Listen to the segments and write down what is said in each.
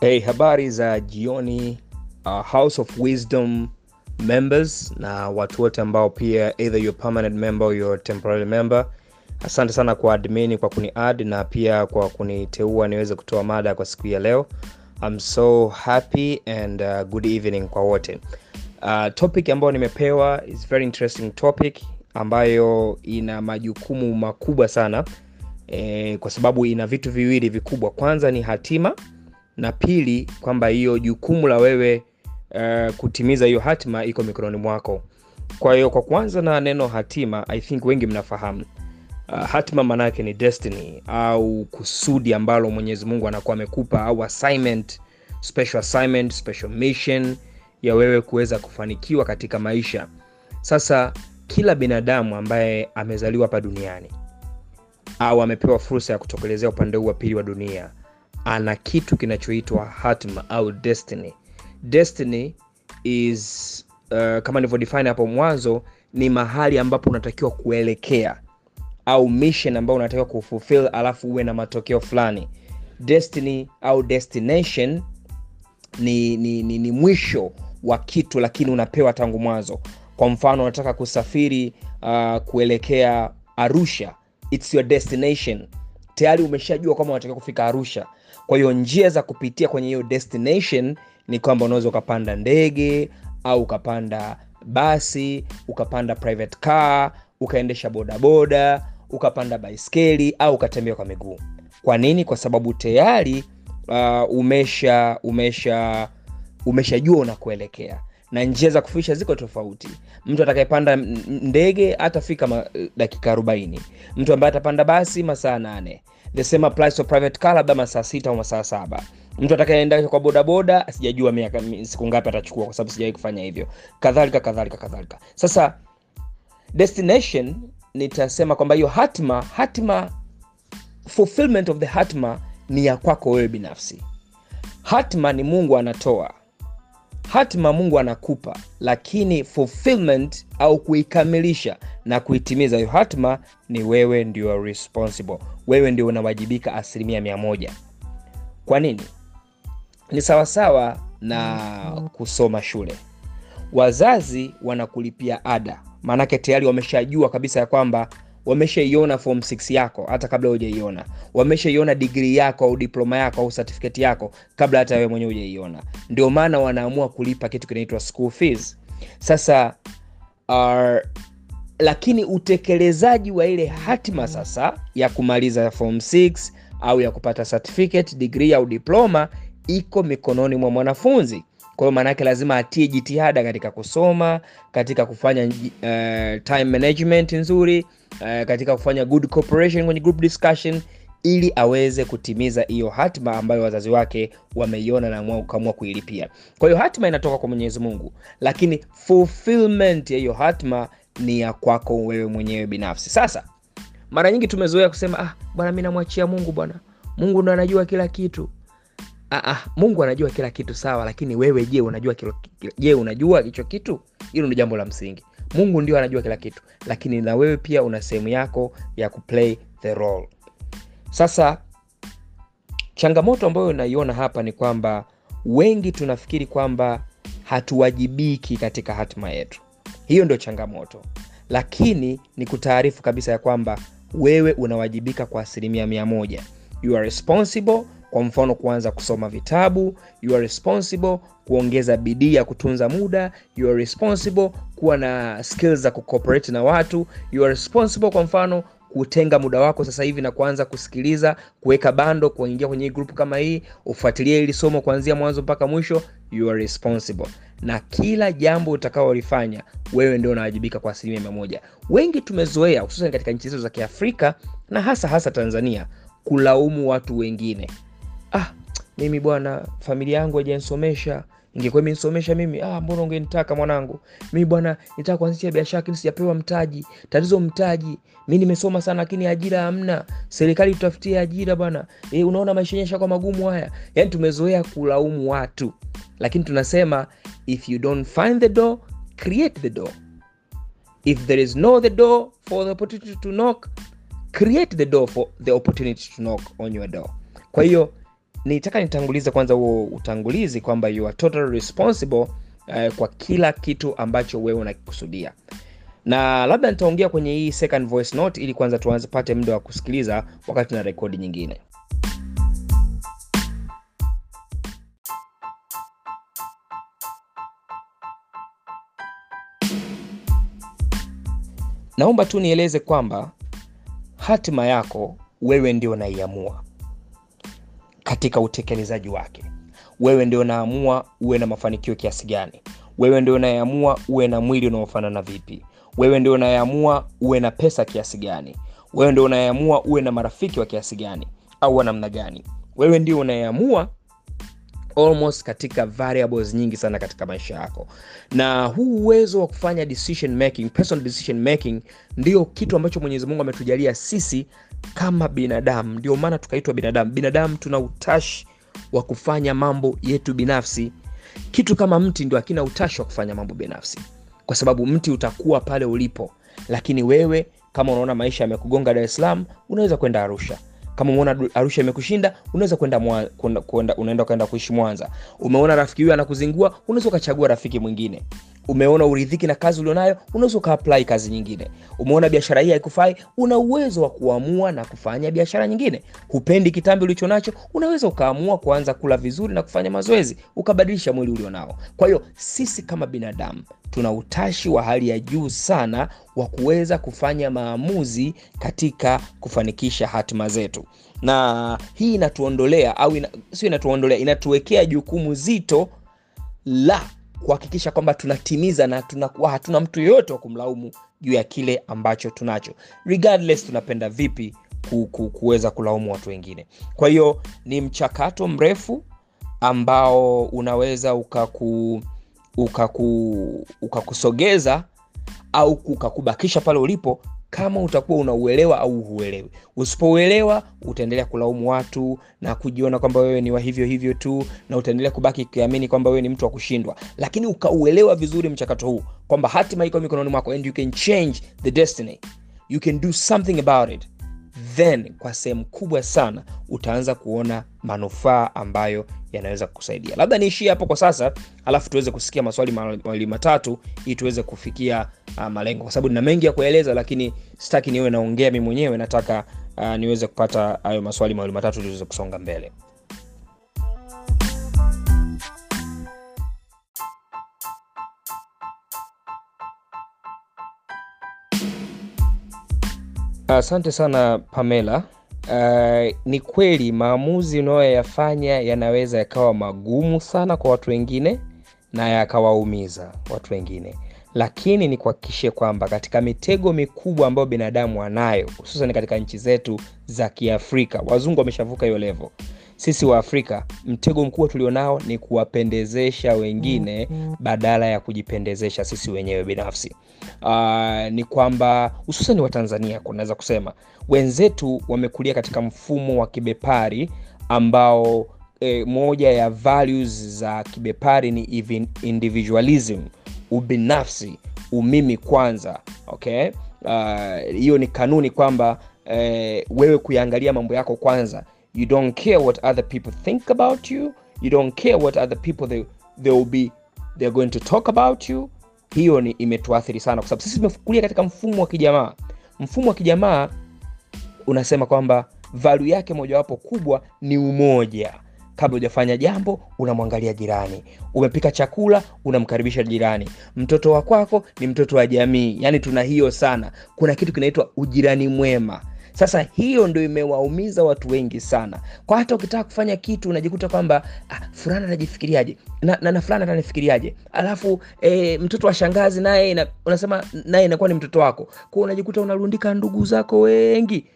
Hey, habari za jioni uh, House of Wisdom members na watu wote ambao pia either you're permanent member or you're temporary member. Asante sana kwa admin kwa kuniadd na pia kwa kuniteua niweze kutoa mada kwa siku ya leo. I'm so happy and uh, good evening kwa wote. Uh, topic ambayo nimepewa is very interesting topic ambayo ina majukumu makubwa sana eh, kwa sababu ina vitu viwili vikubwa. Kwanza ni hatima na pili kwamba hiyo jukumu la wewe uh, kutimiza hiyo hatima iko mikononi mwako. Kwa hiyo kwa kwanza na neno hatima, I think wengi mnafahamu uh, hatima maanayake ni destiny au kusudi ambalo Mwenyezi Mungu anakuwa amekupa au assignment, special assignment, special mission ya wewe kuweza kufanikiwa katika maisha. Sasa kila binadamu ambaye amezaliwa hapa duniani au amepewa fursa ya kutokelezea upande huu wa pili wa dunia ana kitu kinachoitwa hatma au destiny. Destiny is uh, kama nilivyodefine hapo mwanzo, ni mahali ambapo unatakiwa kuelekea au mission ambayo unatakiwa kufulfill, alafu uwe na matokeo fulani. Destiny au destination ni, ni, ni, ni mwisho wa kitu, lakini unapewa tangu mwanzo. Kwa mfano, unataka kusafiri uh, kuelekea Arusha, it's your destination. Tayari umeshajua kwamba unatakiwa kufika Arusha. Kwa hiyo njia za kupitia kwenye hiyo destination ni kwamba unaweza ukapanda ndege au ukapanda basi, ukapanda private car, ukaendesha bodaboda, ukapanda baiskeli au ukatembea kwa miguu. Kwa nini? Kwa sababu tayari uh, umesha umesha umeshajua unakuelekea na njia za kufikisha ziko tofauti. Mtu atakayepanda ndege atafika dakika 40. Mtu ambaye atapanda basi masaa nane. The same applies private car, labda masaa sita au masaa saba. Mtu atakayeenda kwa bodaboda sijajua miaka siku ngapi atachukua, kwa sababu sijawahi kufanya hivyo, kadhalika kadhalika kadhalika. Sasa destination, nitasema kwamba hiyo hatma, hatma, fulfillment of the hatma ni ya kwako wewe binafsi. Hatma ni Mungu anatoa hatima Mungu anakupa, lakini fulfillment au kuikamilisha na kuitimiza hiyo hatima ni wewe ndio responsible, wewe ndio unawajibika asilimia mia moja. Kwa nini? Ni sawasawa na kusoma shule. Wazazi wanakulipia ada, maanake tayari wameshajua kabisa ya kwamba wameshaiona form 6 yako hata kabla hujaiona, wameshaiona digrii yako au diploma yako au certificate yako kabla hata wewe mwenyewe hujaiona. Ndio maana wanaamua kulipa kitu kinaitwa school fees. Sasa are, lakini utekelezaji wa ile hatima sasa ya kumaliza form 6 au ya kupata certificate, degree au diploma iko mikononi mwa mwanafunzi. Kwa hiyo maanake lazima atie jitihada katika kusoma, katika kufanya uh, time management nzuri uh, katika kufanya good cooperation kwenye group discussion ili aweze kutimiza hiyo hatima ambayo wazazi wake wameiona na kaamua kuilipia. Kwa hiyo hatima inatoka kwa Mwenyezi Mungu, lakini fulfillment ya hiyo hatima ni ya kwako wewe mwenyewe binafsi. Sasa mara nyingi tumezoea kusema ah, bwana mimi namwachia Mungu, bwana Mungu ndo anajua kila kitu. Ah, ah, Mungu anajua kila kitu sawa, lakini wewe je, unajua kilo, je, unajua hicho kitu? Hilo ndio jambo la msingi. Mungu ndio anajua kila kitu, lakini na wewe pia una sehemu yako ya kuplay the role. Sasa changamoto ambayo naiona hapa ni kwamba wengi tunafikiri kwamba hatuwajibiki katika hatima yetu. Hiyo ndio changamoto, lakini ni kutaarifu kabisa ya kwamba wewe unawajibika kwa asilimia mia moja. You are responsible kwa mfano kuanza kusoma vitabu, you are responsible kuongeza bidii ya kutunza muda, you are responsible kuwa na skills za kucooperate na watu, you are responsible kwa mfano kutenga muda wako sasa hivi na kuanza kusikiliza, kuweka bando, kuingia kwenye grupu kama hii, ufuatilie ili somo kuanzia mwanzo mpaka mwisho. You are responsible, na kila jambo utakaolifanya wewe ndio unawajibika kwa asilimia mia. Wengi tumezoea hususan katika nchi zetu za Kiafrika na hasa hasa Tanzania kulaumu watu wengine. Ah, mimi bwana, familia yangu haijanisomesha. Ingekuwa imenisomesha mimi, ah, mbona ungenitaka mwanangu? mi bwana, nitaka kuanzisha biashara lakini sijapewa mtaji. Tatizo mtaji. mi nimesoma sana lakini ajira hamna. Serikali tutafutie ajira bwana. E, unaona maisha yenyewe kwa magumu haya. Yaani tumezoea kulaumu watu. Lakini tunasema if you don't find the door, create the door. If there is no the door for the opportunity to knock, create the door for the opportunity to knock on your door. Kwa hiyo nitaka nitangulize kwanza huo utangulizi kwamba you are totally responsible eh, kwa kila kitu ambacho wewe unakikusudia. Na labda nitaongea kwenye hii second voice note ili kwanza tuanze pate muda wa kusikiliza wakati na rekodi nyingine. Naomba tu nieleze kwamba hatima yako wewe ndio unaiamua katika utekelezaji wake. Wewe ndio unaamua uwe na mafanikio kiasi gani. Wewe ndio unayeamua uwe na mwili unaofanana vipi. Wewe ndio unayeamua uwe na pesa kiasi gani. Wewe ndio unayeamua uwe na marafiki wa kiasi gani au wa namna gani. Wewe ndio unayeamua almost katika variables nyingi sana katika maisha yako. Na huu uwezo wa kufanya decision making personal decision making ndio kitu ambacho mwenyezi mungu ametujalia sisi kama binadamu. Ndio maana tukaitwa binadamu. Binadamu tuna utashi wa kufanya mambo yetu binafsi. Kitu kama mti ndio akina utashi wa kufanya mambo binafsi. Kwa sababu mti utakuwa pale ulipo lakini wewe kama unaona maisha yamekugonga dar es salaam unaweza kwenda arusha kama umeona arusha imekushinda unaweza kwenda unaenda ukaenda kuishi mwanza. Umeona rafiki huyo anakuzingua unaweza ukachagua rafiki mwingine umeona uridhiki na kazi ulionayo unaweza ukaapply kazi nyingine. Umeona biashara hii haikufai una uwezo wa kuamua na kufanya biashara nyingine. Hupendi kitambi ulicho nacho unaweza ukaamua kuanza kula vizuri na kufanya mazoezi ukabadilisha mwili ulionao. Kwa hiyo sisi kama binadamu tuna utashi wa hali ya juu sana wa kuweza kufanya maamuzi katika kufanikisha hatima zetu. Na hii inatuondolea au ina, sio inatuondolea inatuwekea jukumu zito la kuhakikisha kwamba tunatimiza na tunakuwa hatuna mtu yoyote wa kumlaumu juu ya kile ambacho tunacho. Regardless tunapenda vipi ku, ku, kuweza kulaumu watu wengine. Kwa hiyo ni mchakato mrefu ambao unaweza ukaku ukaku ukakusogeza au ukakubakisha pale ulipo kama utakuwa unauelewa au huelewi. Usipouelewa utaendelea kulaumu watu na kujiona kwamba wewe ni wa hivyo hivyo tu na utaendelea kubaki ukiamini kwamba wewe ni mtu wa kushindwa. Lakini ukauelewa vizuri mchakato huu kwamba hatima iko mikononi mwako and you can change the destiny. You can do something about it. Then kwa sehemu kubwa sana utaanza kuona manufaa ambayo yanaweza kukusaidia. Labda niishie hapo kwa sasa alafu tuweze kusikia maswali mawili matatu ili tuweze kufikia uh, malengo. Kwa sababu nina mengi ya kueleza lakini sitaki niwe naongea mi mwenyewe. Nataka uh, niweze kupata hayo maswali mawili matatu tuweze kusonga mbele. Asante sana pamela uh, ni kweli maamuzi unayoyafanya yanaweza yakawa magumu sana kwa watu wengine na yakawaumiza watu wengine. Lakini ni kuhakikishie kwamba katika mitego mikubwa ambayo binadamu anayo hususan katika nchi zetu za kiafrika wazungu wameshavuka hiyo levo sisi wa afrika mtego mkubwa tulionao ni kuwapendezesha wengine badala ya kujipendezesha sisi wenyewe binafsi uh, ni kwamba hususan Watanzania kunaweza kusema. Wenzetu wamekulia katika mfumo wa kibepari ambao e, moja ya values za kibepari ni individualism ubinafsi umimi kwanza okay? Hiyo uh, ni kanuni kwamba eh, wewe kuyaangalia mambo yako kwanza. You don't care what other people think about you. You don't care what other people they, they will be they're going to talk about you hiyo ni imetuathiri sana kwa sababu sisi tumekulia katika mfumo wa kijamaa. Mfumo wa kijamaa unasema kwamba valu yake mojawapo kubwa ni umoja. Kabla hujafanya jambo unamwangalia jirani. Umepika chakula unamkaribisha jirani. Mtoto wa kwako ni mtoto wa jamii. Yaani tuna hiyo sana. Kuna kitu kinaitwa ujirani mwema sasa hiyo ndo imewaumiza watu wengi sana. Kwa hata ukitaka kufanya kitu unajikuta kwamba ah, fulana anajifikiriaje? Na, na, na fulana atanifikiriaje? Alafu e, mtoto wa shangazi naye na, unasema naye inakuwa ni mtoto wako. Kwao unajikuta unarundika ndugu zako wengi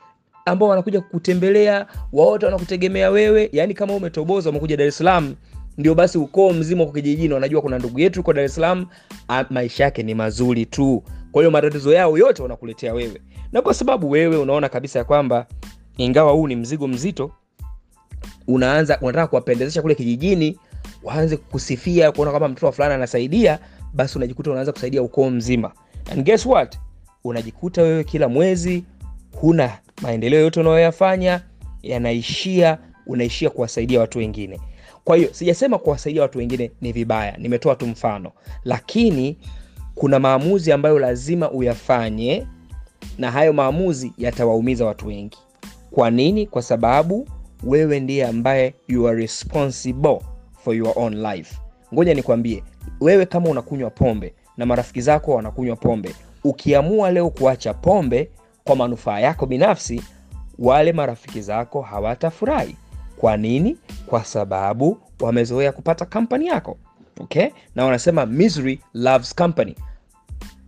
ambao wanakuja kukutembelea wawote wanakutegemea wewe. Yaani kama umetoboza umekuja dar es salaam ndio basi ukoo mzima kwa kijijini wanajua kuna ndugu yetu uko dar es salaam maisha yake ni mazuri tu. Kwa hiyo matatizo yao yote wanakuletea wewe na kwa sababu wewe unaona kabisa ya kwamba ingawa huu ni mzigo mzito unaanza unataka kuwapendezesha kule kijijini waanze kusifia kuona kwamba mtoto fulani anasaidia basi unajikuta unaanza kusaidia ukoo mzima. And guess what? Unajikuta wewe kila mwezi huna maendeleo yote unayoyafanya yanaishia unaishia kuwasaidia watu wengine. Kwa hiyo sijasema kuwasaidia watu wengine ni vibaya nimetoa tu mfano. Lakini kuna maamuzi ambayo lazima uyafanye na hayo maamuzi yatawaumiza watu wengi. Kwa nini? Kwa sababu wewe ndiye ambaye you are responsible for your own life. Ngoja nikwambie wewe kama unakunywa pombe na marafiki zako wanakunywa pombe ukiamua leo kuacha pombe kwa manufaa yako binafsi wale marafiki zako hawatafurahi. Kwa nini? Kwa sababu wamezoea kupata kampani yako okay? Na wanasema misery loves company.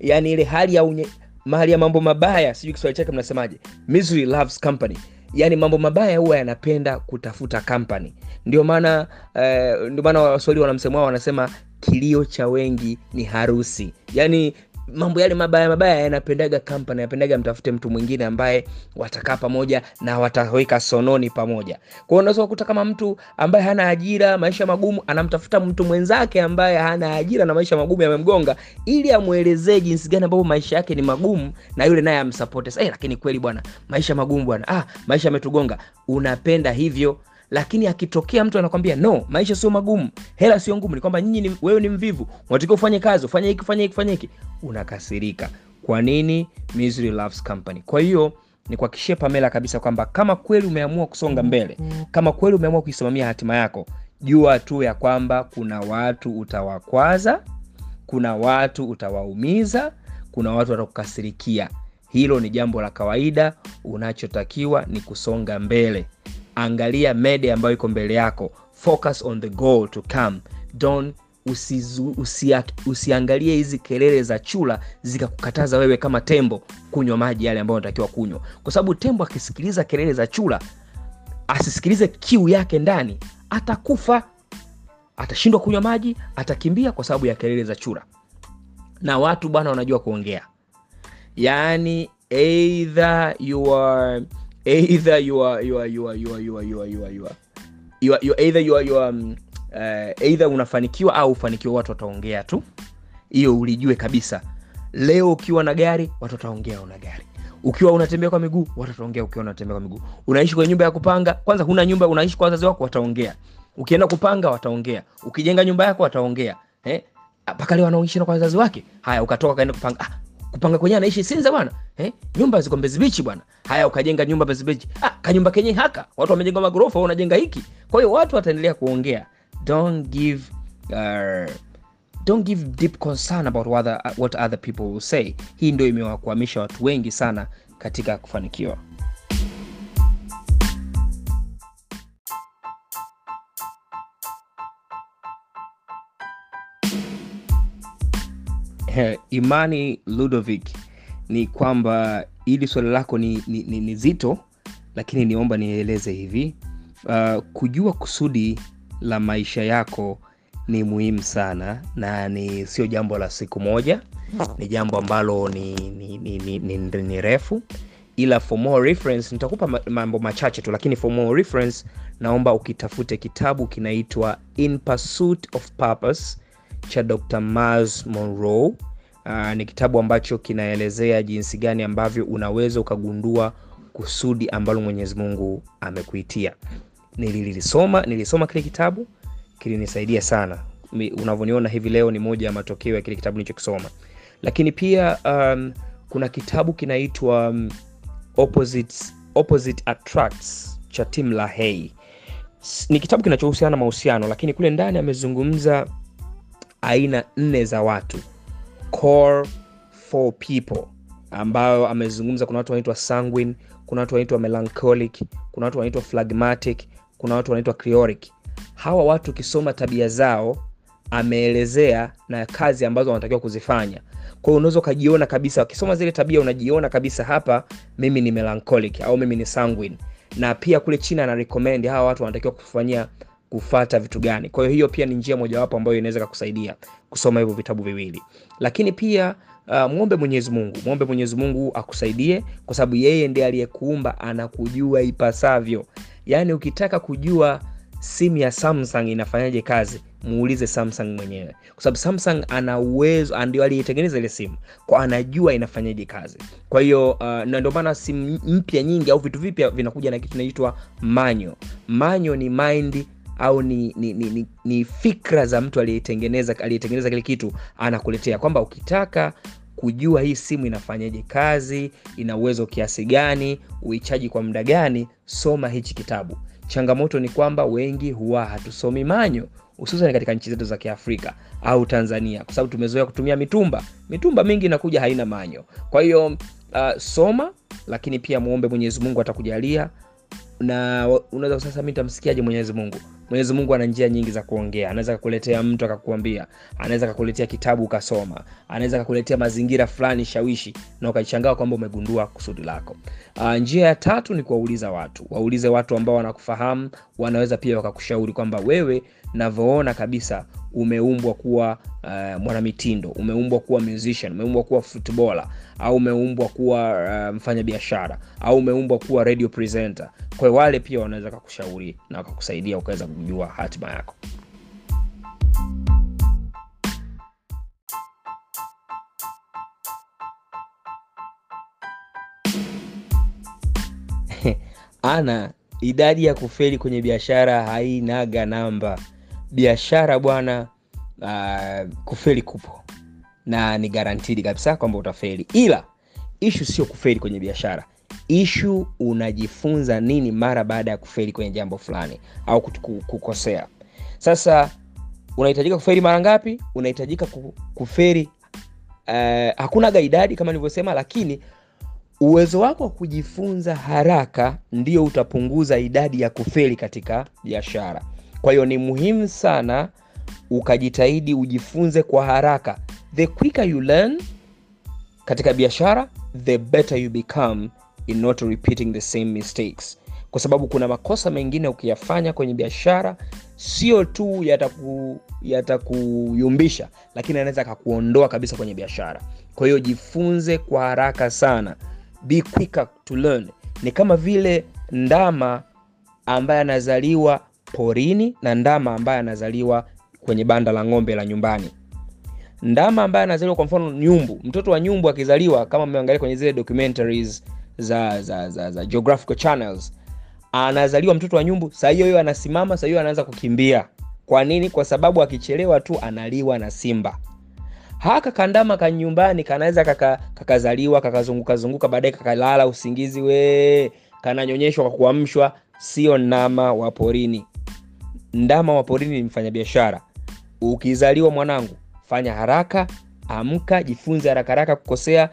Yani ile hali ya unye, mahali ya mambo mabaya sijui kiswahili chake mnasemaje misery loves company. Yaani mambo mabaya huwa yanapenda kutafuta company. Ndio maana eh, ndio maana waswahili wanamsemo wao wanasema kilio cha wengi ni harusi. Yaani mambo yale mabaya mabaya yanapendaga company yanapendaga mtafute mtu mwingine ambaye watakaa pamoja na wataweka sononi pamoja. Kwao unaweza kukuta kama mtu ambaye hana ajira maisha magumu anamtafuta mtu mwenzake ambaye hana ajira na maisha magumu yamemgonga ili amwelezee jinsi gani ambavyo maisha yake ni magumu na yule naye amsapote hey, lakini kweli bwana maisha magumu bwana. Ah, maisha yametugonga. Unapenda hivyo lakini akitokea mtu anakwambia no maisha sio magumu hela sio ngumu ni kwamba nyinyi wewe ni mvivu unatakiwa ufanye kazi ufanye hiki ufanye hiki ufanye hiki. Unakasirika. Kwa nini? Misery loves company. Kwa hiyo ni kuhakikishie pamela kabisa kwamba kama kweli umeamua kusonga mbele kama kweli umeamua kuisimamia hatima yako jua tu ya kwamba kuna watu utawakwaza kuna watu utawaumiza kuna watu watakukasirikia. Hilo ni jambo la kawaida. Unachotakiwa ni kusonga mbele angalia mede ambayo iko mbele yako. Focus on the goal to come. Don't usizu, usia, usiangalie hizi kelele za chula zikakukataza wewe kama tembo kunywa maji yale ambayo unatakiwa kunywa. Kwa sababu tembo akisikiliza kelele za chula asisikilize kiu yake ndani atakufa. Atashindwa kunywa maji atakimbia kwa sababu ya kelele za chura na watu bwana wanajua kuongea. Yaani either you are either you are you are you are you are you are you are you are you are. You are, either you are, you are um, uh, either unafanikiwa au ufanikiwa watu wataongea tu. Hiyo ulijue kabisa. Leo ukiwa na gari watu wataongea una gari. Ukiwa unatembea kwa miguu watu wataongea ukiwa unatembea kwa miguu. Unaishi kwenye nyumba ya kupanga kwanza huna nyumba unaishi kwa wazazi wako wataongea. Ukienda kupanga wataongea. Ukijenga nyumba yako wataongea. Eh? mpaka leo anaoishi na kwa wazazi wake. Haya ukatoka kaenda kupanga. Ah, kupanga kwenye anaishi sinza bwana eh? nyumba ziko mbezi bwana. Haya ukajenga nyumba mbezi ah, kanyumba kenye haka. Watu wamejenga magorofa unajenga hiki. Kwa hiyo watu wataendelea kuongea. Don't give uh, don't give deep concern about what other, what other people will say. Hii ndio imewakwamisha watu wengi sana katika kufanikiwa. Eh, imani ludovic ni kwamba ili swali lako ni, ni, ni, ni zito lakini niomba nieleze hivi. Uh, kujua kusudi la maisha yako ni muhimu sana na ni sio jambo la siku moja. Ni jambo ambalo ni, ni, ni, ni, ni, ni, ni refu. Ila for more reference nitakupa mambo machache tu lakini for more reference naomba ukitafute kitabu kinaitwa in pursuit of purpose cha dr mars monroe uh, ni kitabu ambacho kinaelezea jinsi gani ambavyo unaweza ukagundua kusudi ambalo mwenyezi mungu amekuitia. Nililisoma nilisoma kile kitabu kilinisaidia sana. Unavyoniona hivi leo ni moja ya matokeo ya kile kitabu nilichokisoma. Lakini pia um, kuna kitabu kinaitwa um, opposites, opposite attracts cha tim lahey ni kitabu kinachohusiana na mahusiano lakini kule ndani amezungumza aina nne za watu core for people ambayo amezungumza. Kuna watu wanaitwa sanguine kuna watu wanaitwa melancholic kuna watu wanaitwa phlegmatic kuna watu wanaitwa cleoric hawa watu ukisoma tabia zao ameelezea na kazi ambazo wanatakiwa kuzifanya. Kwao unaweza ukajiona kabisa ukisoma zile tabia unajiona kabisa hapa mimi ni melancholic au mimi ni sanguine. Na pia kule china ana hawa watu wanatakiwa kufanyia kufata vitu gani. Kwa hiyo hiyo pia ni njia mojawapo ambayo inaweza kakusaidia kusoma hivyo vitabu viwili. Lakini pia uh, mwombe mwenyezi mungu. Mwombe mwenyezi mungu akusaidie kwa sababu yeye ndiye aliyekuumba anakujua ipasavyo. Yaani ukitaka kujua simu ya samsung inafanyaje kazi muulize samsung mwenyewe. Kwa sababu samsung ana uwezo ndio aliyetengeneza ile simu. Kwa anajua inafanyaje kazi. Kwa hiyo uh, ndio maana simu mpya nyingi au vitu vipya vinakuja na kitu kinaitwa manyo. Manyo ni mind au ni, ni, ni, ni, ni fikra za mtu aliyetengeneza kile kitu anakuletea kwamba ukitaka kujua hii simu inafanyaje kazi ina uwezo kiasi gani uichaji kwa muda gani soma hichi kitabu. Changamoto ni kwamba wengi huwa hatusomi manyo hususan katika nchi zetu za kiafrika au tanzania kwa sababu tumezoea kutumia mitumba. Mitumba mingi inakuja haina manyo. Kwa hiyo uh, soma lakini pia muombe mwenyezi mungu atakujalia. Na unaweza sasa mi tamsikiaje mwenyezi mungu mwenyezi mungu ana njia nyingi za kuongea. Anaweza kakuletea mtu akakuambia. Anaweza kakuletea kitabu ukasoma. Anaweza kakuletea mazingira fulani shawishi na ukachangaa kwamba umegundua kusudi lako. Uh, njia ya tatu ni kuwauliza watu. Waulize watu ambao wanakufahamu wanaweza pia wakakushauri kwamba wewe navyoona kabisa umeumbwa kuwa uh, mwanamitindo umeumbwa kuwa musician umeumbwa kuwa footballer au umeumbwa kuwa uh, mfanyabiashara au umeumbwa kuwa radio presenter. Kwa wale pia wanaweza kakushauri na wakakusaidia ukaweza kujua hatima yako. Ana idadi ya kufeli kwenye biashara hainaga namba. Biashara bwana uh, kufeli kupo. Na ni garantidi kabisa kwamba utafeli. Ila ishu sio kufeli kwenye biashara ishu unajifunza nini mara baada ya kufeli kwenye jambo fulani au kukosea. Sasa unahitajika kuferi mara ngapi? Unahitajika kuferi uh, hakunaga idadi kama nilivyosema lakini uwezo wako wa kujifunza haraka ndio utapunguza idadi ya kufeli katika biashara. Kwa hiyo ni muhimu sana ukajitahidi ujifunze kwa haraka. The quicker you learn katika biashara the better you become in not repeating the same mistakes. Kwa sababu kuna makosa mengine ukiyafanya kwenye biashara sio tu yatakuyumbisha yata lakini anaweza akakuondoa kabisa kwenye biashara. Kwa hiyo jifunze kwa haraka sana. Be quicker to learn. Ni kama vile ndama ambaye anazaliwa porini na ndama ambaye anazaliwa kwenye banda la ng'ombe la nyumbani ndama ambaye anazaliwa kwa mfano nyumbu mtoto wa nyumbu akizaliwa kama mmeangalia kwenye zile documentaries za za, za, za geographical channels anazaliwa mtoto wa nyumbu saa hiyo hiyo anasimama saa hiyo anaanza kukimbia. Kwa nini? Kwa sababu akichelewa tu analiwa na simba. Haka kandama ka kanaweza kaka, kakazaliwa kakazunguka zunguka baadaye kakalala usingizi we kananyonyeshwa kwa kuamshwa sio ndama wa porini. Ndama wa porini ni mfanyabiashara. Ukizaliwa mwanangu fanya haraka amka jifunze haraka kukosea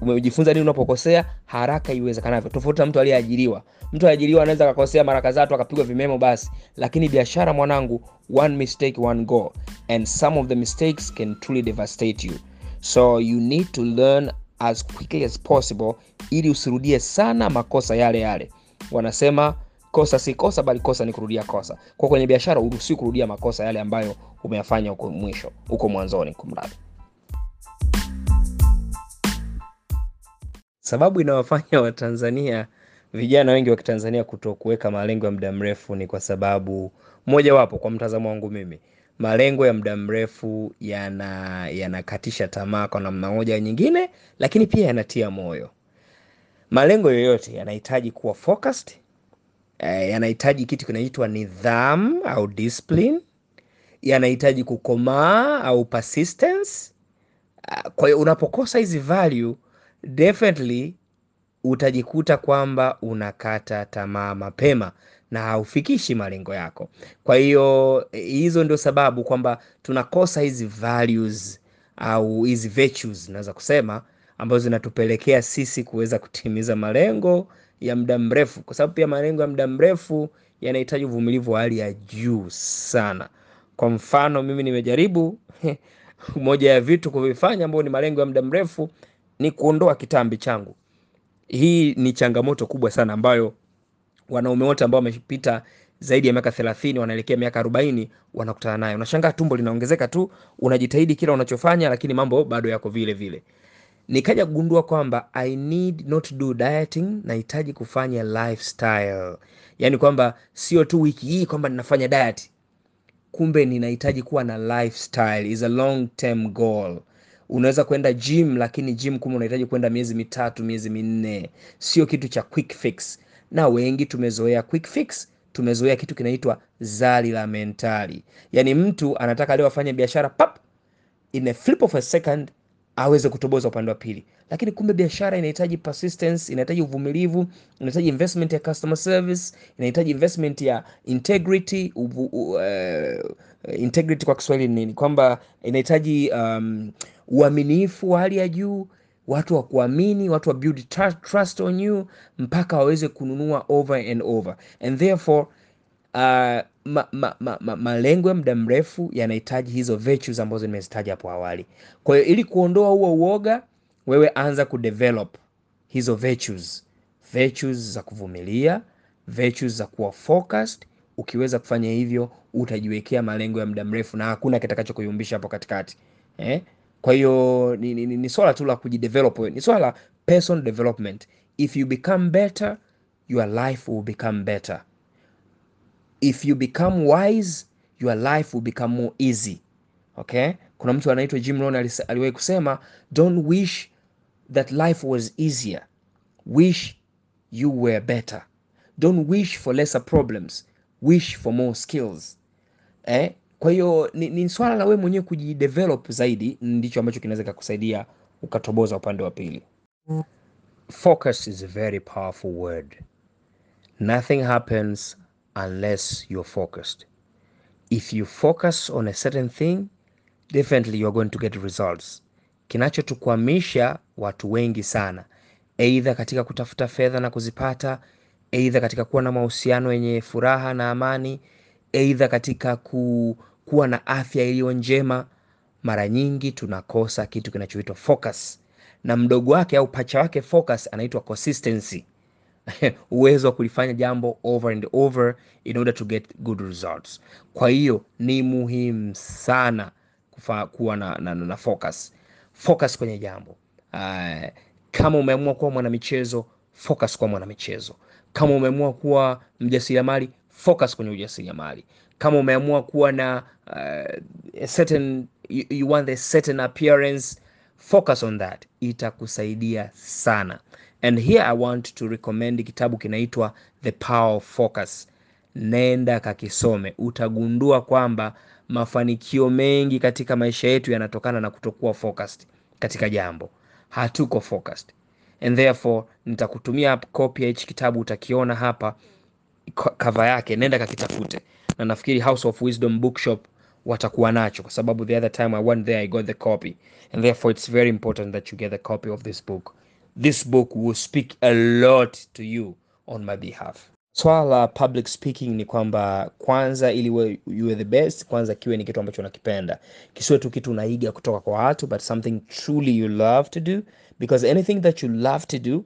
umejifunza nini unapokosea haraka iwezekanavyo. Tofauti na mtu aliyeajiriwa. Mtu aliajiriwa anaweza akakosea mara kadhaa tu akapigwa vimemo basi. Lakini biashara mwanangu one mistake one go and some of the mistakes can truly devastate you. So you need to learn as quickly as possible ili usirudie sana makosa yale yale. Wanasema kosa si kosa bali kosa ni kurudia kosa. Kwa kwenye biashara uruhusi kurudia makosa yale ambayo umeyafanya huko mwisho huko mwanzoni kumradi sababu inawafanya watanzania vijana wengi wa kitanzania kuto kuweka malengo ya muda mrefu ni kwa sababu mojawapo kwa mtazamo wangu mimi malengo ya muda mrefu yana yanakatisha tamaa kwa namna moja nyingine lakini pia yanatia moyo. Malengo yoyote yanahitaji kuwa focused yanahitaji kitu kinaitwa nidhamu au discipline. Yanahitaji kukomaa au persistence. Kwa hiyo unapokosa hizi value definitely utajikuta kwamba unakata tamaa mapema na haufikishi malengo yako. Kwa hiyo hizo ndio sababu kwamba tunakosa hizi values au hizi virtues naweza kusema ambazo zinatupelekea sisi kuweza kutimiza malengo ya muda mrefu. Kwa sababu pia malengo ya muda mrefu yanahitaji uvumilivu wa hali ya juu sana. Kwa mfano mimi nimejaribu moja ya vitu kuvifanya ambayo ni malengo ya muda mrefu ni kuondoa kitambi changu. Hii ni changamoto kubwa sana ambayo wanaume wote ambao wamepita zaidi ya miaka thelathini wanaelekea miaka arobaini wanakutana nayo. Unashangaa tumbo linaongezeka tu unajitahidi kila unachofanya lakini mambo bado yako vile vile nikaja kugundua kwamba i need not do dieting nahitaji kufanya lifestyle. Yaani kwamba sio tu wiki hii kwamba ninafanya diet. Kumbe ninahitaji kuwa na lifestyle is a long term goal. Unaweza kwenda gym lakini gym kumbe unahitaji kwenda miezi mitatu miezi minne. Sio kitu cha quick fix. Na wengi tumezoea quick fix tumezoea kitu kinaitwa zali la mentali. Yaani mtu anataka leo afanye biashara pap in a flip of a second aweze kutoboza upande wa pili. Lakini kumbe biashara inahitaji persistence inahitaji uvumilivu inahitaji investment ya customer service inahitaji investment ya integrity uvu, uh, integrity kwa kiswahili nini? Kwamba inahitaji um, uaminifu wa hali ya juu watu wa kuamini watu wa build trust on you mpaka waweze kununua over and over. And therefore uh, ma, ma, ma, ma, malengo ya muda mrefu yanahitaji hizo virtues ambazo nimezitaja hapo awali. Kwa hiyo ili kuondoa huo uoga wewe anza kudevelop hizo virtues. Virtues za kuvumilia virtues za kuwa focused. Ukiweza kufanya hivyo utajiwekea malengo ya muda mrefu na hakuna kitakacho kuyumbisha hapo katikati. Eh? kwa hiyo ni, ni, ni, ni swala tu la kujidevelop. Ni swala la personal development. If you become better your life will become better if you become wise your life will become more easy. Okay? Kuna mtu anaitwa jim rohn aliwahi kusema don't wish that life was easier. Wish you were better. Don't wish for lesser problems. Wish for more skills. Eh? kwa hiyo ni, ni swala la wewe mwenyewe kujidevelop zaidi ndicho ambacho kinaweza kakusaidia ukatoboza upande wa pili. Focus is a very powerful word. Nothing happens unless you're focused. If you focus on a certain thing definitely you're going to get results. Kinachotukwamisha watu wengi sana eidha katika kutafuta fedha na kuzipata eidha katika kuwa na mahusiano yenye furaha na amani eidha katika ku, kuwa na afya iliyo njema mara nyingi tunakosa kitu kinachoitwa focus. Na mdogo wake au pacha wake focus anaitwa consistency uwezo wa kulifanya jambo over and over in order to get good results. Kwa hiyo ni muhimu sana kufa, kuwa na, na, na, focus. Focus kwenye jambo. Uh, kama umeamua kuwa mwanamichezo focus kwa mwanamichezo. Kama umeamua kuwa mjasiriamali focus kwenye ujasiriamali. Kama umeamua kuwa na uh, a certain, you, you want a certain appearance focus on that. Itakusaidia sana and here i want to recommend kitabu kinaitwa the power of focus. Nenda kakisome. Utagundua kwamba mafanikio mengi katika maisha yetu yanatokana na kutokuwa focused katika jambo. Hatuko focused. And therefore nitakutumia copy ya hichi kitabu utakiona hapa kava yake. Nenda kakitafute. Na nafikiri house of wisdom bookshop watakuwa nacho kwa sababu the other time i went there i got the copy. And therefore it's very important that you get the copy of this book this book will speak a lot to you on my behalf. Swala la public speaking ni kwamba kwanza ili we, you are the best kwanza kiwe ni kitu ambacho unakipenda. Kisiwe tu kitu unaiga kutoka kwa watu but something truly you love to do. Because anything that you love to do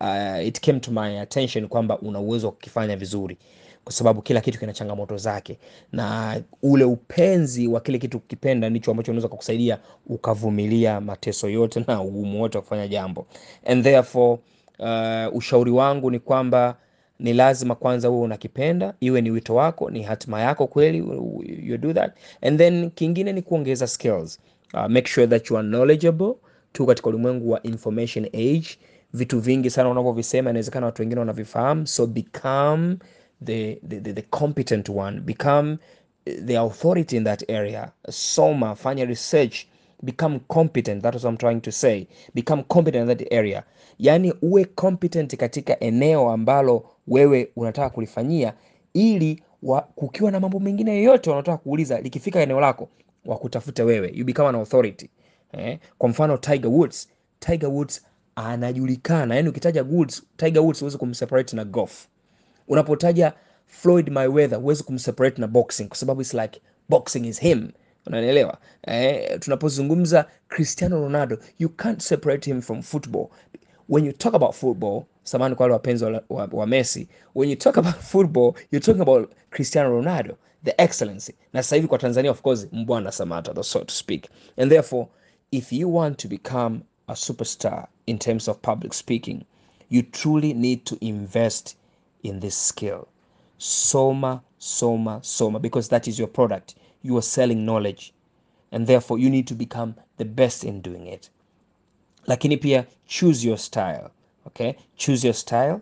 uh, it came to my attention kwamba una uwezo wa kukifanya vizuri kwa sababu kila kitu kina changamoto zake. Na ule upenzi wa kile kitu ukipenda ndicho ambacho unaweza kukusaidia ukavumilia mateso yote na ugumu wote wa kufanya jambo. And therefore uh, ushauri wangu ni kwamba ni lazima kwanza uwe unakipenda iwe ni wito wako ni hatima yako kweli you do that. And then kingine ni kuongeza skills. Uh, make sure that you are knowledgeable tu katika ulimwengu wa information age. Vitu vingi sana unavyovisema inawezekana watu wengine wanavifahamu. So become the, the, the, the competent one become the authority in that area. Soma fanya research become competent. That is what I'm trying to say. Become competent in that area. Yaani uwe competent katika eneo ambalo wewe unataka kulifanyia ili wa, kukiwa na mambo mengine yoyote wanataka kuuliza likifika eneo lako wakutafute wewe. You become an authority. Eh? kwa mfano tiger woods. Tiger woods anajulikana. Yani ukitaja woods, tiger woods huwezi kumseparate na golf unapotaja floyd mayweather huwezi kumseparate na boxing kwa sababu its like boxing is him. Unanielewa eh, tunapozungumza cristiano ronaldo you can't separate him from football. When you talk about football samani kwa wale wapenzi wa, wa, wa messi when you talk about football you're talking about cristiano ronaldo the excellency. Na sasa hivi kwa tanzania of course mbwana samata so to speak. And therefore if you want to become a superstar in terms of public speaking you truly need to invest in this skill. Soma soma soma because that is your product. You are selling knowledge and therefore you need to become the best in doing it. Lakini pia choose your style okay? Choose your style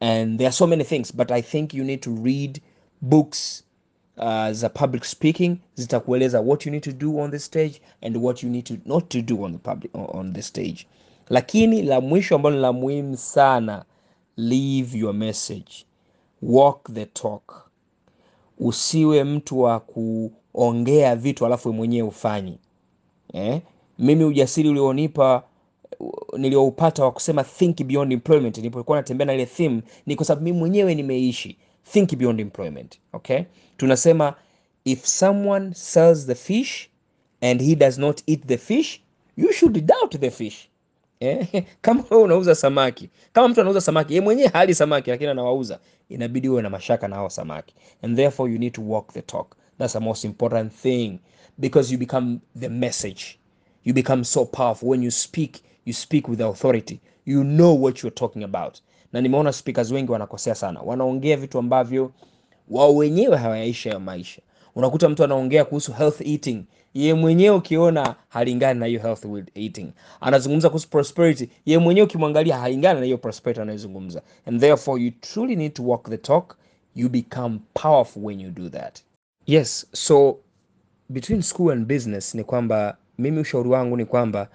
and there are so many things but i think you need to read books uh, za public speaking zitakueleza what you need to do on the stage and what you need to not to do on the public on the stage. Lakini la mwisho ambalo ni la muhimu sana leave your message. Walk the talk. Usiwe mtu wa kuongea vitu alafu mwenyewe ufanyi. Eh? mimi ujasiri ulionipa nilioupata wa kusema think beyond employment nilipokuwa natembea na ile theme ni kwa sababu mimi mwenyewe nimeishi. Think beyond employment okay? Tunasema if someone sells the fish and he does not eat the fish you should doubt the fish eh? kama wewe unauza samaki kama mtu anauza samaki yeye mwenyewe hali samaki lakini anawauza inabidi uwe na mashaka na hao samaki. And therefore you need to walk the talk. That's the most important thing. Because you become the message. You become so powerful. When you speak you speak with authority. You know what you're talking about. Na nimeona speakers wengi wanakosea sana. Wanaongea vitu ambavyo wao wenyewe hawayaishi hayo maisha unakuta mtu anaongea kuhusu health eating. Ye mwenyewe ukiona halingani na hiyo health eating. Anazungumza kuhusu prosperity. Ye mwenyewe ukimwangalia halingani na hiyo prosperity anayozungumza. And therefore you truly need to walk the talk. You become powerful when you do that. Yes so between school and business ni kwamba mimi ushauri wangu ni kwamba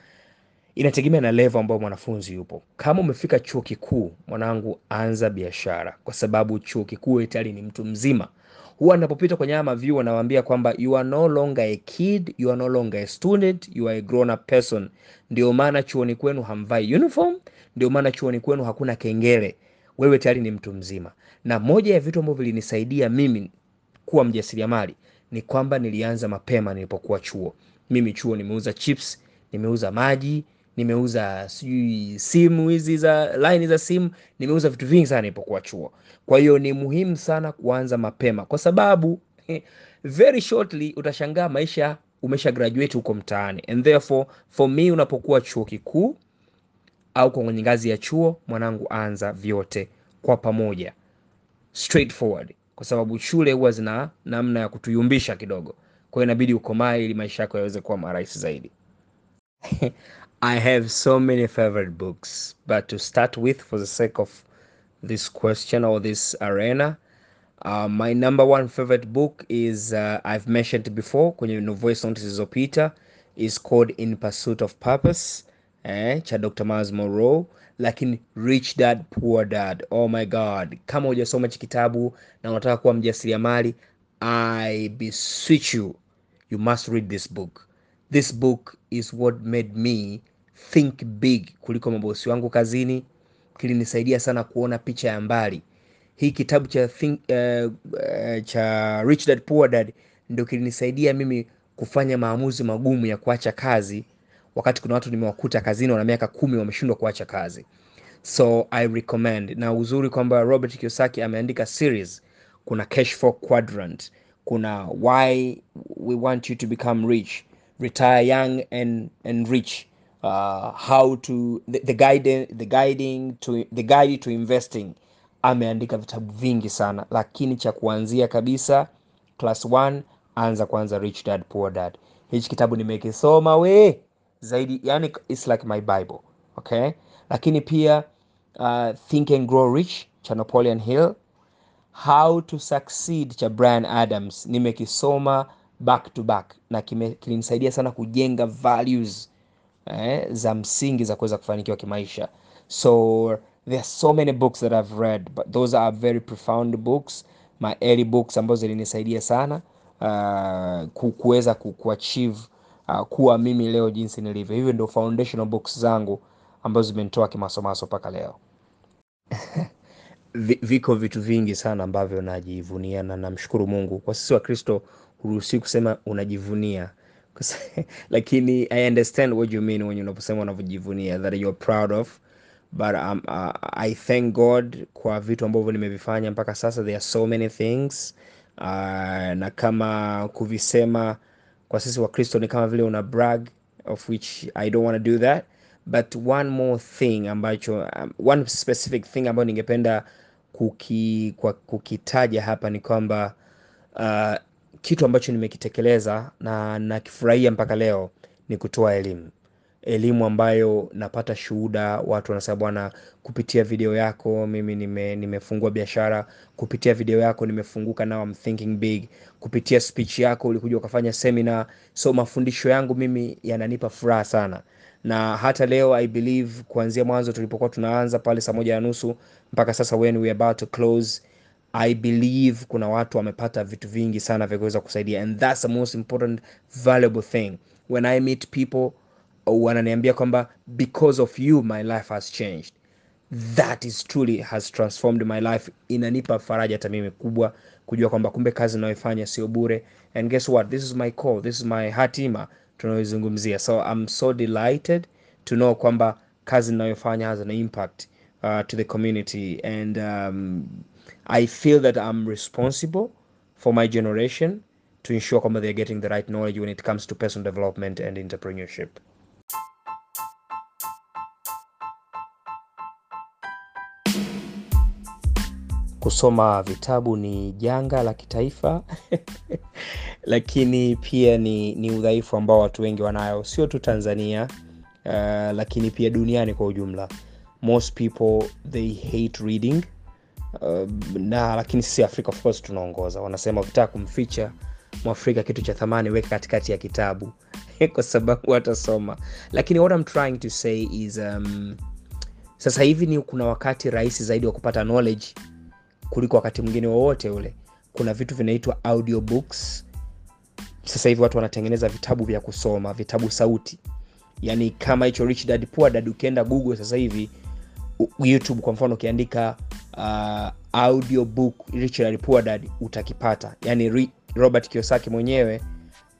inategemea na level ambayo mwanafunzi yupo. Kama umefika chuo kikuu mwanangu anza biashara. Kwa sababu chuo kikuu tayari ni mtu mzima huwa napopita kwenye haya mavyuo nawaambia kwamba you are no longer a kid you are no longer a student you are a grown up person. Ndio maana chuoni kwenu hamvai uniform ndio maana chuoni kwenu hakuna kengele. Wewe tayari ni mtu mzima. Na moja ya vitu ambavyo vilinisaidia mimi kuwa mjasiriamali ni kwamba nilianza mapema nilipokuwa chuo. Mimi chuo nimeuza chips nimeuza maji nimeuza sijui simu hizi za line za simu nimeuza vitu vingi sana nilipokuwa chuo. Kwa hiyo ni muhimu sana kuanza mapema. Kwa sababu very shortly utashangaa maisha umesha graduate huko mtaani. And therefore for me unapokuwa chuo kikuu au kwenye ngazi ya chuo mwanangu anza vyote kwa pamoja. Straightforward kwa sababu shule huwa zina namna ya kutuyumbisha kidogo. Kwa hiyo inabidi ukomae ili maisha yako yaweze kuwa marahisi zaidi I have so many favorite books, but to start with, for the sake of this question or this arena, uh, my number one favorite book is uh, I've mentioned before kwenye voice notes zilizopita is called In Pursuit of Purpose eh, cha Dr. Miles Monroe, lakini Rich Dad Poor Dad. Oh my God, kama hujasoma hichi kitabu na unataka kuwa mjasiriamali, I beseech you, you must read this book. This book is what made me think big kuliko mabosi wangu kazini. Kilinisaidia sana kuona picha ya mbali. Hii kitabu cha think, uh, uh, cha Rich Dad Poor Dad ndio kilinisaidia mimi kufanya maamuzi magumu ya kuacha kazi, wakati kuna watu nimewakuta kazini wana miaka kumi wameshindwa kuacha kazi. So I recommend, na uzuri kwamba Robert Kiyosaki ameandika series. Kuna Cash Flow Quadrant, kuna Why We Want You to Become Rich retire young and and rich uh, how to the, the guide the guiding to the guide to investing. Ameandika vitabu vingi sana lakini cha kuanzia kabisa class 1 anza kwanza rich dad poor dad. Hichi kitabu nimekisoma we zaidi yani it's like my bible okay? Lakini pia uh, think and grow rich cha napoleon hill. How to succeed cha brian adams. Nimekisoma back to back na kilinisaidia sana kujenga values eh, za msingi za kuweza kufanikiwa kimaisha. So there are so many books that i've read but those are very profound books my early books ambazo zilinisaidia sana uh, kuweza ku, kuachieve uh, kuwa mimi leo jinsi nilivyo. Hivyo ndio foundational books zangu ambazo zimenitoa kimasomaso mpaka leo. Viko vitu vingi sana ambavyo najivunia na namshukuru mungu. Kwa sisi wa kristo huruhusi kusema unajivunia lakini i understand what you mean when unaposema unavyojivunia that you're proud of. But um, uh, i thank god kwa vitu ambavyo nimevifanya mpaka sasa there are so many things. Uh, na kama kuvisema kwa sisi wa kristo ni kama vile una brag of which i don't want to do that. But one more thing ambacho um, one specific thing ambayo ningependa kuki, kwa, kukitaja hapa ni kwamba uh, kitu ambacho nimekitekeleza na nakifurahia mpaka leo ni kutoa elimu. Elimu ambayo napata shuhuda watu wanasema bwana kupitia video yako mimi nime, nimefungua biashara kupitia video yako nimefunguka now I'm thinking big. Kupitia speech yako ulikuja ukafanya seminar. So mafundisho yangu mimi yananipa furaha sana. Na hata leo i believe kuanzia mwanzo tulipokuwa tunaanza pale saa moja na nusu mpaka sasa when we about to close i believe kuna watu wamepata vitu vingi sana vya kuweza kusaidia. And that's the most important valuable thing. When i meet people wananiambia kwamba because of you my life has changed. That is truly has transformed my life. Inanipa faraja hata mimi kubwa kujua kwamba kumbe kazi inayoifanya sio bure. And guess what? This is my call this is my hatima tunayoizungumzia. So i'm so delighted to know kwamba kazi ninayofanya has an impact uh, to the community. And um, i feel that i'm responsible for my generation to ensure kwamba they're getting the right knowledge when it comes to personal development and entrepreneurship. Kusoma vitabu ni janga la kitaifa lakini pia ni, ni udhaifu ambao watu wengi wanayo. Sio tu tanzania uh, lakini pia duniani kwa ujumla. Most people they hate reading uh, na lakini sisi afrika of course tunaongoza. Wanasema ukitaka kumficha mwafrika kitu cha thamani weka katikati ya kitabu. Kwa sababu watasoma. Lakini what I'm trying to say is um, sasa hivi ni kuna wakati rahisi zaidi wa kupata knowledge kuliko wakati mwingine wowote ule. Kuna vitu vinaitwa audiobooks. Sasa hivi watu wanatengeneza vitabu vya kusoma vitabu sauti. Yaani kama hicho rich dad poor dad ukienda google sasa hivi youtube kwa mfano ukiandika uh, audiobook rich dad utakipata. Yani robert kiosaki mwenyewe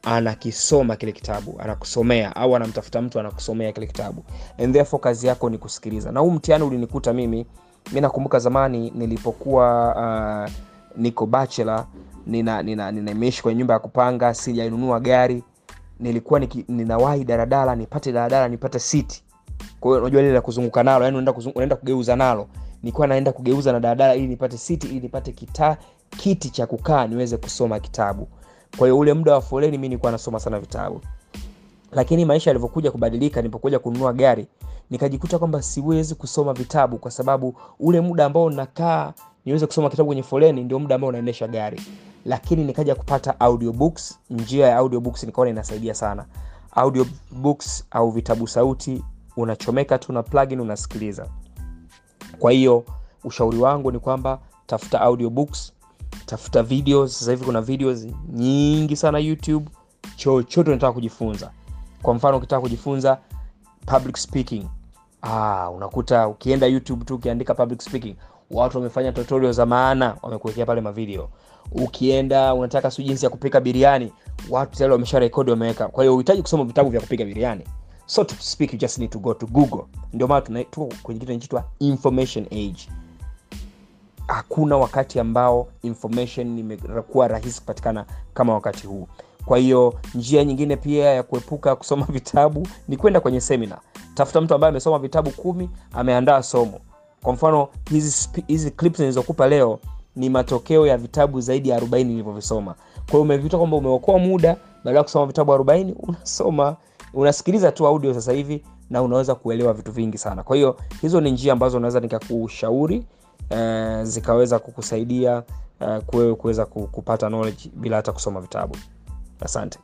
anakisoma kile kitabu anakusomea au anamtafuta mtu anakusomea kile kitabu. And therefore kazi yako ni kusikiliza. Na huu mtihani ulinikuta mimi mi nakumbuka zamani nilipokuwa uh, niko nina nimeishi kwenye nyumba ya kupanga sijainunua gari nilikuwa niki, ninawahi daradara nipate daradara nipate siti kwa hiyo unajua lile la kuzunguka nalo yani unaenda, unaenda kugeuza nalo nilikuwa naenda kugeuza na daradara ili nipate siti ili nipate kita, kiti cha kukaa niweze kusoma kitabu. Kwa hiyo ule muda wa foleni mi nilikuwa nasoma sana vitabu. Lakini maisha yalivyokuja kubadilika nilipokuja kununua gari nikajikuta kwamba siwezi kusoma vitabu kwa sababu ule muda ambao nakaa niweze kusoma kitabu kwenye foleni ndio muda ambao unaendesha gari. Lakini nikaja kupata audiobooks njia ya audiobooks nikaona inasaidia sana. Audiobooks au vitabu sauti unachomeka tu na plugin unasikiliza kwa hiyo ushauri wangu ni kwamba tafuta audiobooks tafuta videos. Sasa hivi kuna videos nyingi sana youtube. Chochote unataka kujifunza. Kwa mfano ukitaka kujifunza public speaking. Ah, unakuta ukienda youtube tu ukiandika public speaking watu wamefanya tutorial za maana wamekuwekea pale mavideo. Ukienda unataka sijui jinsi ya kupika biriani watu tayari wamesha rekodi wameweka. Kwa hiyo uhitaji kusoma vitabu vya kupika biriani so to speak you just need to go to google. Ndio maana kwenye kitu inaitwa information age. Hakuna wakati ambao information imekuwa rahisi kupatikana kama wakati huu. Kwa hiyo njia nyingine pia ya kuepuka kusoma vitabu ni kwenda kwenye semina tafuta mtu ambaye amesoma vitabu kumi ameandaa somo. Kwa mfano hizi hizi clips nilizokupa leo ni matokeo ya vitabu zaidi ya 40 nilivyovisoma. Kwa hiyo umevita kwamba umeokoa muda baada ya kusoma vitabu 40 unasoma unasikiliza tu audio sasa hivi na unaweza kuelewa vitu vingi sana. Kwa hiyo hizo ni njia ambazo unaweza nikakushauri eh, zikaweza kukusaidia eh, kuwewe kuweza kupata knowledge bila hata kusoma vitabu. Asante